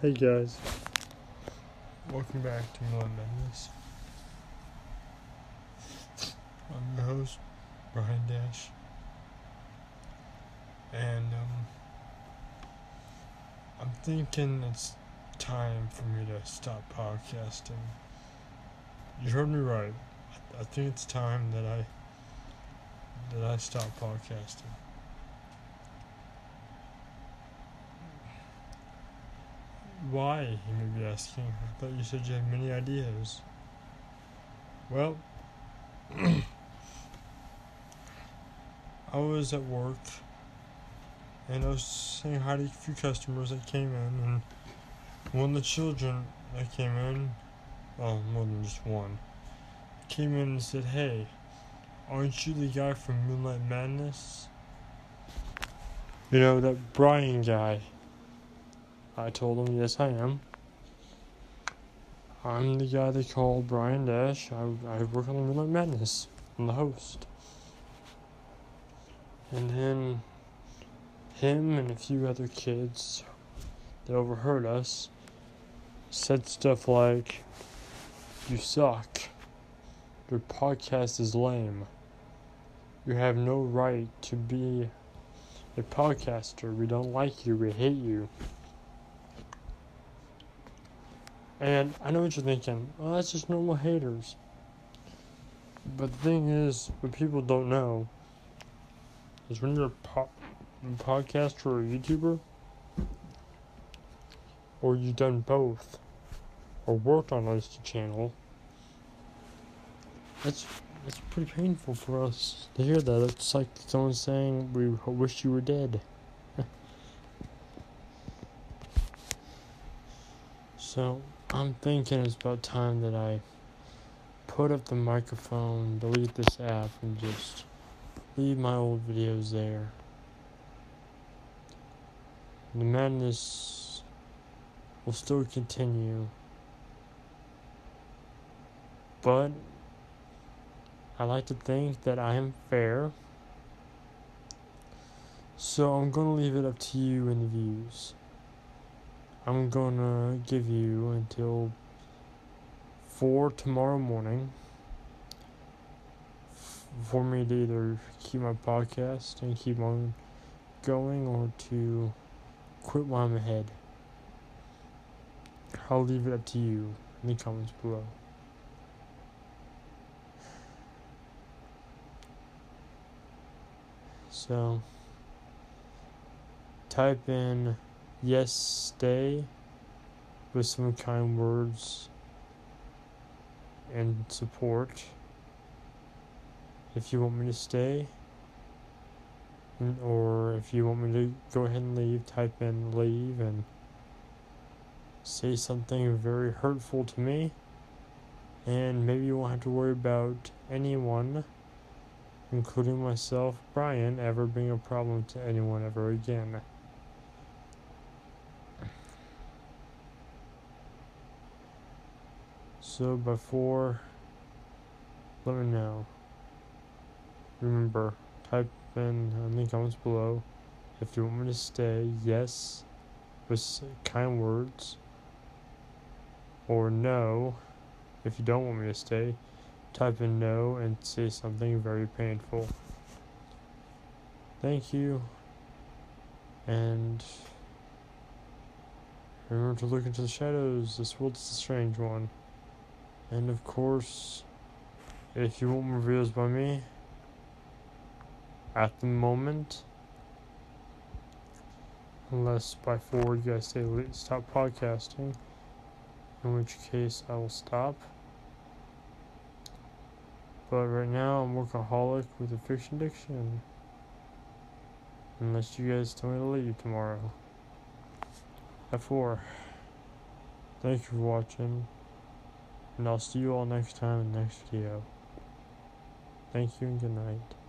Hey guys, welcome back to Milan Madness. I'm your host, Brian Dash, and um, I'm thinking it's time for me to stop podcasting. You heard me right. I, I think it's time that I that I stop podcasting. Why, he may be asking? I thought you said you had many ideas. Well, I was at work and I was saying hi to a few customers that came in, and one of the children that came in, well, more than just one, came in and said, Hey, aren't you the guy from Moonlight Madness? You know, that Brian guy. I told him, yes, I am. I'm the guy they call Brian Dash. I, I work on the Moonlight Madness. I'm the host. And then him and a few other kids that overheard us said stuff like, You suck. Your podcast is lame. You have no right to be a podcaster. We don't like you. We hate you. And I know what you're thinking. Well, that's just normal haters. But the thing is, what people don't know is when you're a, po- podcaster or a YouTuber, or you've done both, or worked on a channel, that's it's pretty painful for us to hear that. It's like someone saying, "We wish you were dead." so I'm thinking it's about time that I put up the microphone, delete this app, and just leave my old videos there. The madness will still continue, but I like to think that I am fair. So I'm going to leave it up to you and the views. I'm gonna give you until 4 tomorrow morning for me to either keep my podcast and keep on going or to quit while I'm ahead. I'll leave it up to you in the comments below. So, type in yes, stay with some kind words and support. If you want me to stay, or if you want me to go ahead and leave, type in leave and say something very hurtful to me. And maybe you won't have to worry about anyone, including myself, Brian, ever being a problem to anyone ever again. So before, let me know. Remember, type in uh, in the comments below if you want me to stay, yes, with kind words, or no, if you don't want me to stay, type in no and say something very painful. Thank you, and remember to look into the shadows. This world's a strange one. And of course, if you want more videos by me, at the moment, unless by four you guys say stop podcasting, in which case I will stop. But right now I'm workaholic with a fiction addiction. Unless you guys tell me to leave tomorrow. At four. Thank you for watching. And I'll see you all next time in the next video. Thank you and good night.